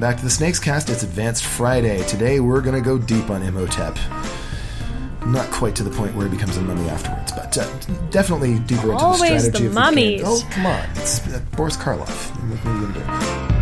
welcome back to the Snakes Cast. It's Advanced Friday. Today we're going to go deep on Imhotep. Not quite to the point where he becomes a mummy afterwards, but uh, definitely deeper into Always the strategy the of mummies. the game. Oh, come on. It's uh, Boris Karloff. What are you gonna do?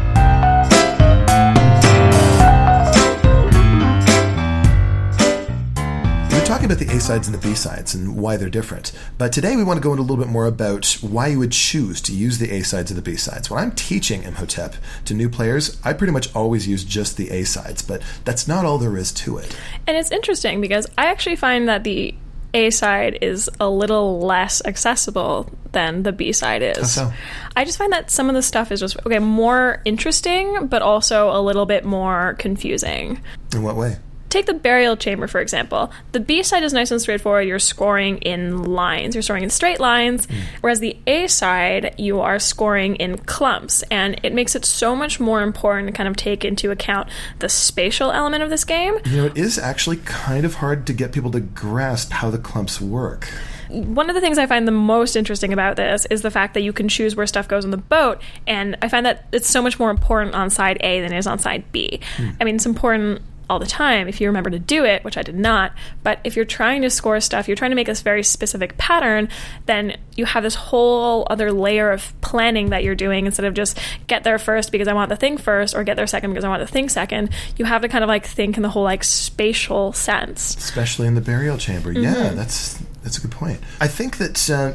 About the A sides and the B sides and why they're different. But today we want to go into a little bit more about why you would choose to use the A sides and the B sides. When I'm teaching Imhotep to new players, I pretty much always use just the A sides, but that's not all there is to it. And it's interesting because I actually find that the A side is a little less accessible than the B side is. so? I just find that some of the stuff is just okay, more interesting, but also a little bit more confusing. In what way? Take the burial chamber, for example. The B side is nice and straightforward. You're scoring in lines, you're scoring in straight lines, hmm. whereas the A side, you are scoring in clumps. And it makes it so much more important to kind of take into account the spatial element of this game. You know, it is actually kind of hard to get people to grasp how the clumps work. One of the things I find the most interesting about this is the fact that you can choose where stuff goes on the boat, and I find that it's so much more important on side A than it is on side B. Hmm. I mean, it's important all the time if you remember to do it, which I did not. But if you're trying to score stuff, you're trying to make this very specific pattern, then you have this whole other layer of planning that you're doing instead of just get there first because I want the thing first or get there second because I want the thing second. You have to kind of like think in the whole like spatial sense. especially in the burial chamber. Mm-hmm. Yeah, that's that's a good point. I think that uh,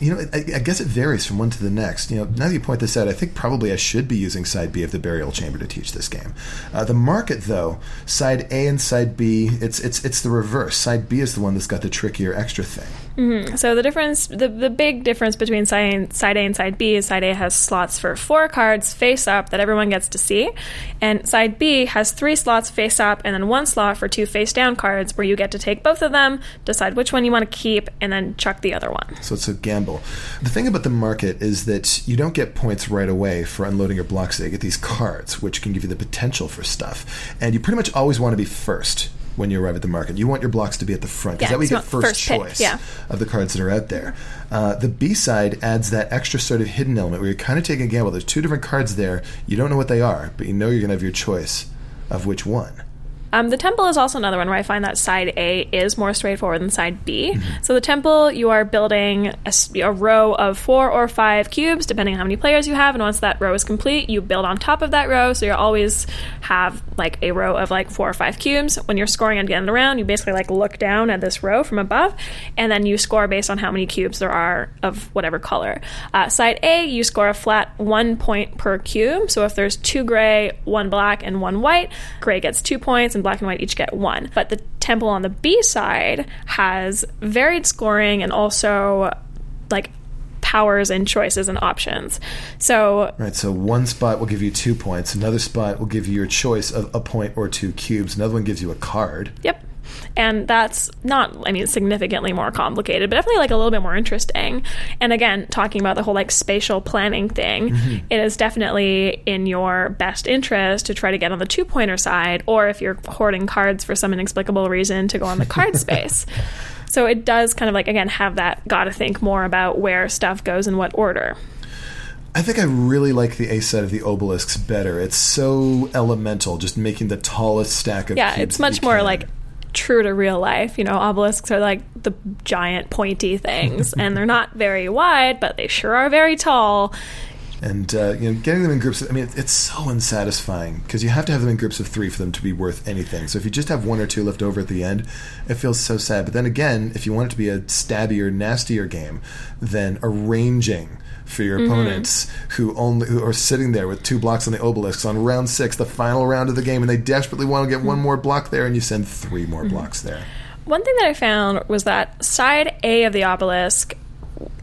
you know, I, I guess it varies from one to the next. You know, now that you point this out, I think probably I should be using side B of the burial chamber to teach this game. Uh, the market, though, side A and side B, it's it's it's the reverse. Side B is the one that's got the trickier extra thing. Mm-hmm. So the difference, the, the big difference between side, side A and side B is side A has slots for four cards face up that everyone gets to see, and side B has three slots face up and then one slot for two face down cards where you get to take both of them, decide which one you want to keep, and then chuck the other one. So it's a gamble. The thing about the market is that you don't get points right away for unloading your blocks. You get these cards, which can give you the potential for stuff. And you pretty much always want to be first when you arrive at the market. You want your blocks to be at the front because Yeah, that way you get first, first choice yeah. of the cards that are out there. Uh, the B side adds that extra sort of hidden element where you're kind of taking a gamble. There's two different cards there. You don't know what they are, but you know you're going to have your choice of which one. Um, the temple is also another one where I find that side A is more straightforward than side B. So the temple, you are building a row of four or five cubes, depending on how many players you have. And once that row is complete, you build on top of that row. So you always have like a row of like four or five cubes. When you're scoring at the end of the round, you basically like look down at this row from above, and then you score based on how many cubes there are of whatever color. Uh, side A, you score a flat one point per cube. So if there's two gray, one black, and one white, gray gets two points, and black and white each get one. But the temple on the B side has varied scoring and also like powers and choices and options. So Right, so one spot will give you two points, another spot will give you your choice of a point or two cubes, another one gives you a card. Yep. And that's not, I mean, significantly more complicated, but definitely like a little bit more interesting. And again, talking about the whole like spatial planning thing, mm-hmm. it is definitely in your best interest to try to get on the two pointer side, or if you're hoarding cards for some inexplicable reason, to go on the card space. So it does kind of like, again, have that gotta think more about where stuff goes in what order. I think I really like the A side of the obelisks better. It's so elemental, just making the tallest stack of Yeah, it's much more can. like true to real life. You know, obelisks are like the giant pointy things, and they're not very wide, but they sure are very tall. and uh, you know, getting them in groups. I mean, it's so unsatisfying because you have to have them in groups of three for them to be worth anything. So if you just have one or two left over at the end, it feels so sad. But then again, if you want it to be a stabbier, nastier game, then arranging for your Mm-hmm. opponents who only who are sitting there with two blocks on the obelisks on round six, the final round of the game, and they desperately want to get Mm-hmm. one more block there, and you send three more blocks there. One thing that I found was that side A of the obelisk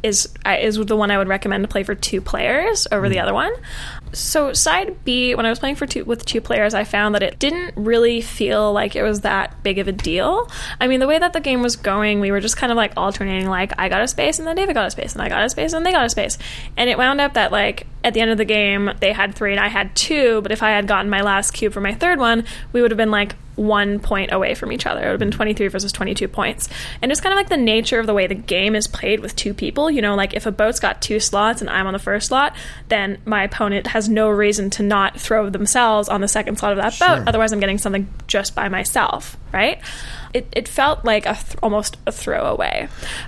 is is the one I would recommend to play for two players over the hmm. other one. So side B, when I was playing for two with two players, I found that it didn't really feel like it was that big of a deal. I mean, the way that the game was going, we were just kind of like alternating, like I got a space and then David got a space and I got a space and they got a space, and it wound up that like at the end of the game they had three and I had two, but if I had gotten my last cube for my third one, we would have been like one point away from each other. It would have been 23 versus 22 points. And it's kind of like the nature of the way the game is played with two people. You know, like if a boat's got two slots and I'm on the first slot, then my opponent has no reason to not throw themselves on the second slot of that Sure. boat. Otherwise, I'm getting something just by myself, right? It, it felt like a th- almost a throwaway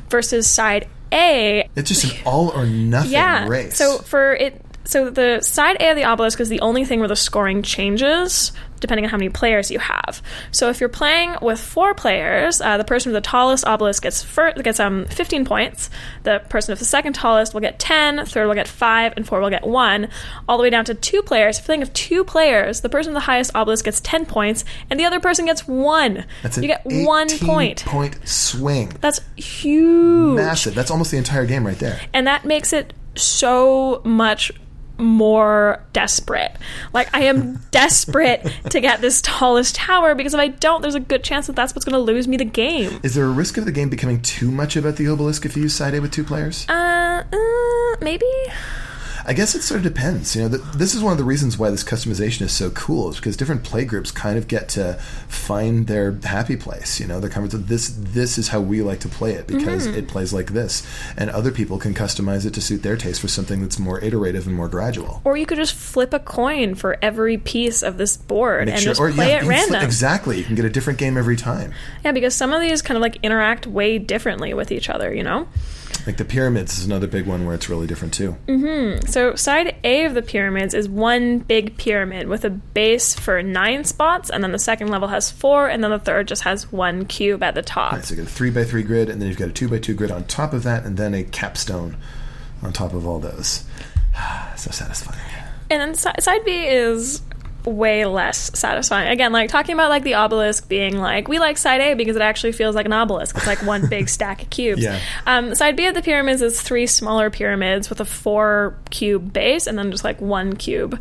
versus side A, It's just an all or nothing yeah. race. So for it, so the side A of the obelisk is the only thing where the scoring changes depending on how many players you have. So if you're playing with four players, uh, the person with the tallest obelisk gets gets um 15 points. The person with the second tallest will get 10. Third will get five, and four will get one. All the way down to two players. If you're playing with two players, the person with the highest obelisk gets 10 points, and the other person gets one. That's an you get 1 point. point swing. That's huge Massive. That's almost the entire game right there. and that makes it so much more desperate. Like I am desperate to get this tallest tower because if I don't, there's a good chance that that's what's going to lose me the game. Is there a risk of the game becoming too much about the obelisk if you use side A with two players? Uh, uh maybe. I guess it sort of depends. You know, th- this is one of the reasons why this customization is so cool, is because different play groups kind of get to find their happy place. You know, they're kind of this. This is how we like to play it because Mm-hmm. it plays like this, and other people can customize it to suit their taste for something that's more iterative and more gradual. Or you could just flip a coin for every piece of this board Make and sure- just or, play yeah, at you can flip- random. exactly, you can get a different game every time. Yeah, because some of these kind of like interact way differently with each other, you know? Like the pyramids is another big one where it's really different too. Mm-hmm. So, side A of the pyramids is one big pyramid with a base for nine spots, and then the second level has four, and then the third just has one cube at the top. Right, so you get a three by three grid, and then you've got a two by two grid on top of that, and then a capstone on top of all those. so satisfying. And then side B is way less satisfying. Again, like talking about like the obelisk being like we like side A because it actually feels like an obelisk. It's like one big stack of cubes. Yeah. Um, side B of the pyramids is three smaller pyramids with a four cube base and then just like one cube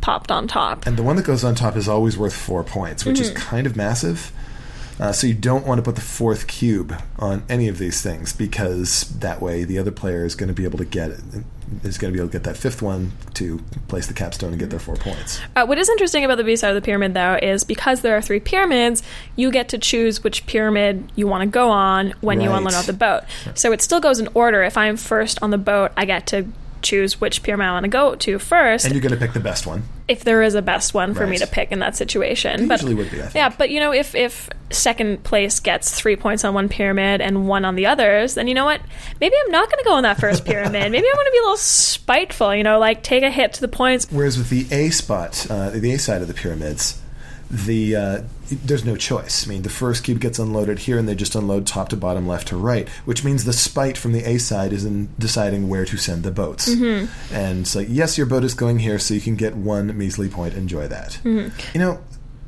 popped on top. And the one that goes on top is always worth four points, which is kind of massive. Uh, so you don't want to put the fourth cube on any of these things because that way the other player is going to be able to get it. Is going to be able to get that fifth one to place the capstone and get their four points. Uh, what is interesting about the B side of the pyramid, though, is because there are three pyramids, you get to choose which pyramid you want to go on when you unload off the boat. So it still goes in order. If I'm first on the boat, I get to choose which pyramid I want to go to first. And you're going to pick the best one. If there is a best one for me to pick in that situation. There but usually would be, yeah, but you know, if if second place gets three points on one pyramid and one on the others, then you know what? Maybe I'm not going to go on that first pyramid. Maybe I'm going to be a little spiteful. You know, like take a hit to the points. Whereas with the A spot, uh, the A side of the pyramids, the uh, there's no choice. I mean, the first cube gets unloaded here, and they just unload top to bottom, left to right, which means the spite from the A side is in deciding where to send the boats. Mm-hmm. And it's like, yes, your boat is going here, so you can get one measly point. Enjoy that. You know,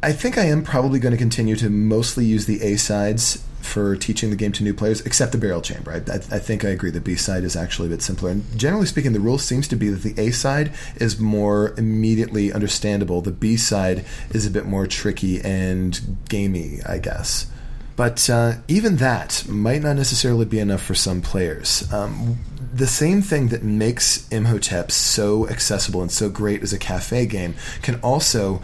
I think I am probably going to continue to mostly use the A sides for teaching the game to new players, except the burial chamber. I, I, I think I agree. The B side is actually a bit simpler. And generally speaking, the rule seems to be that the A side is more immediately understandable. The B side is a bit more tricky and gamey, I guess. But uh, even that might not necessarily be enough for some players. Um, the same thing that makes Imhotep so accessible and so great as a cafe game can also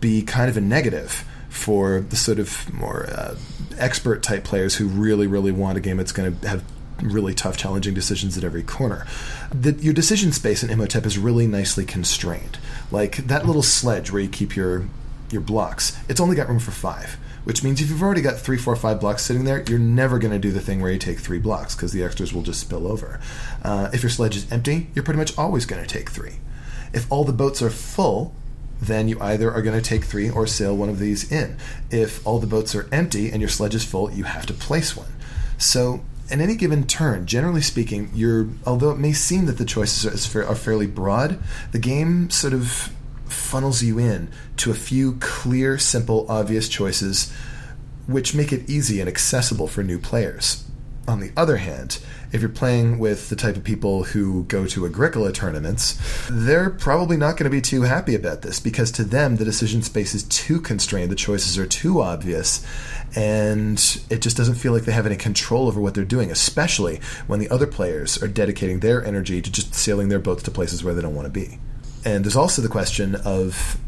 be kind of a negative for the sort of more uh, expert type players who really, really want a game that's going to have really tough, challenging decisions at every corner. The, your decision space in Imhotep is really nicely constrained. Like that little sledge where you keep your your blocks, it's only got room for five. Which means if you've already got three, four, five blocks sitting there, you're never going to do the thing where you take three blocks because the extras will just spill over. Uh, if your sledge is empty, you're pretty much always going to take three. If all the boats are full, then you either are going to take three or sail one of these in. If all the boats are empty and your sledge is full, you have to place one. So, in any given turn, generally speaking, you're although it may seem that the choices are, are fairly broad, the game sort of funnels you in to a few clear, simple, obvious choices, which make it easy and accessible for new players. On the other hand, if you're playing with the type of people who go to Agricola tournaments, they're probably not going to be too happy about this because to them the decision space is too constrained, the choices are too obvious, and it just doesn't feel like they have any control over what they're doing, especially when the other players are dedicating their energy to just sailing their boats to places where they don't want to be. And there's also the question of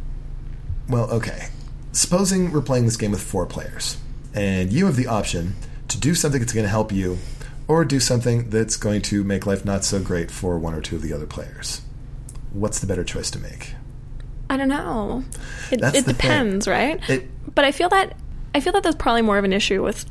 well, okay. supposing we're playing this game with four players, and you have the option to do something that's going to help you, or do something that's going to make life not so great for one or two of the other players. What's the better choice to make? I don't know. It, it the thing. depends, right? It- but I feel that I feel that there's probably more of an issue with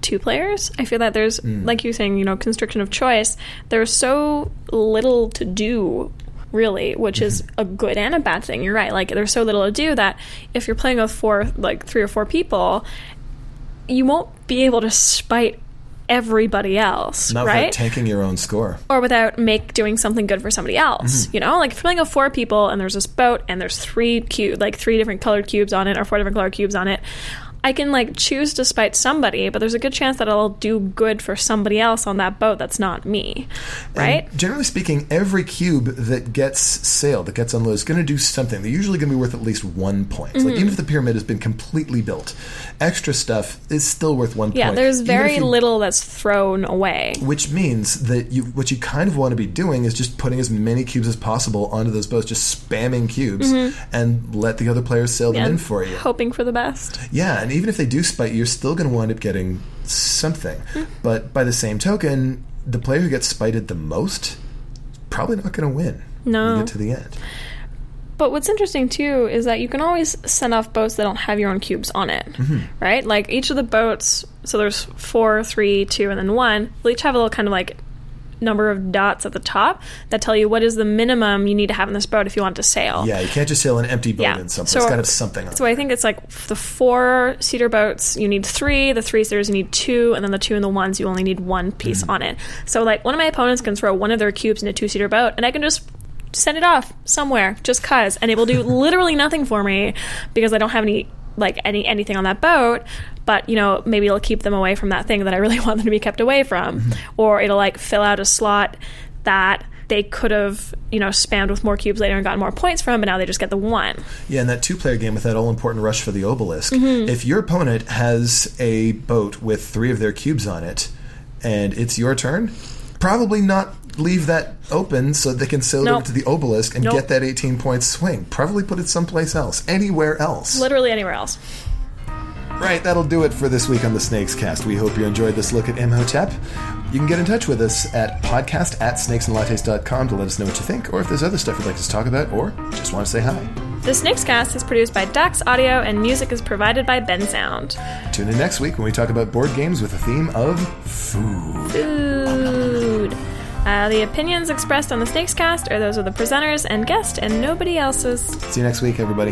two players. I feel that there's Hmm. like you saying, you know, constriction of choice. There's so little to do really, which is Mm-hmm. a good and a bad thing. You're right. Like there's so little to do that if you're playing with four like three or four people, you won't be able to spite everybody else, Not right? without tanking your own score. or without make doing something good for somebody else. Mm-hmm. You know, like if you're playing with four people and there's this boat and there's three cube, like three different colored cubes on it or four different colored cubes on it. I can like choose to spite somebody, but there's a good chance that I'll do good for somebody else on that boat that's not me, right? And generally speaking, every cube that gets sailed, that gets unloaded, is going to do something. They're usually going to be worth at least one point. Mm-hmm. Like even if the pyramid has been completely built, extra stuff is still worth one yeah, point. Yeah, there's very you- little that's thrown away. Which means that you, what you kind of want to be doing is just putting as many cubes as possible onto those boats, just spamming cubes, and let the other players sail them in for you. hoping for the best. Yeah, and even if they do spite you, you're still going to wind up getting something. Hmm. But by the same token, the player who gets spited the most is probably not going to win. No. When you get to the end. But what's interesting too is that you can always send off boats that don't have your own cubes on it, mm-hmm. right? Like each of the boats, so there's four, three, two, and then one. Will each have a little kind of like number of dots at the top that tell you what is the minimum you need to have in this boat if you want to sail. Yeah, you can't just sail an empty boat Yeah. in something. So- it's got to have something on So. I think it's like the four seater boats, you need three. The three seaters, you need two, and then the two and the ones, you only need one piece Mm-hmm. on it. So like one of my opponents can throw one of their cubes in a two seater boat, and I can just send it off somewhere just cause, and it will do literally nothing for me because I don't have any like any anything on that boat. But you know maybe it'll keep them away from that thing that I really want them to be kept away from, Mm-hmm. or it'll like fill out a slot that. They could have, you know, spammed with more cubes later and gotten more points from, but now they just get the one. Yeah, in that two player game with that all important rush for the obelisk, Mm-hmm. if your opponent has a boat with three of their cubes on it and it's your turn, probably not leave that open so they can sail it Nope. over to the obelisk and Nope. get that 18 point swing. Probably put it someplace else, anywhere else. Literally anywhere else. Right, that'll do it for this week on the Snakes Cast. We hope you enjoyed this look at Imhotep. You can get in touch with us at podcast at snakesandlattes.com to let us know what you think, or if there's other stuff you'd like us to talk about, or just want to say hi. The Snakes Cast is produced by Dax Audio and music is provided by Ben Sound. Tune in next week when we talk about board games with a theme of food. Food. Uh, the opinions expressed on the Snakes Cast are those of the presenters and guest and nobody else's. See you next week, everybody.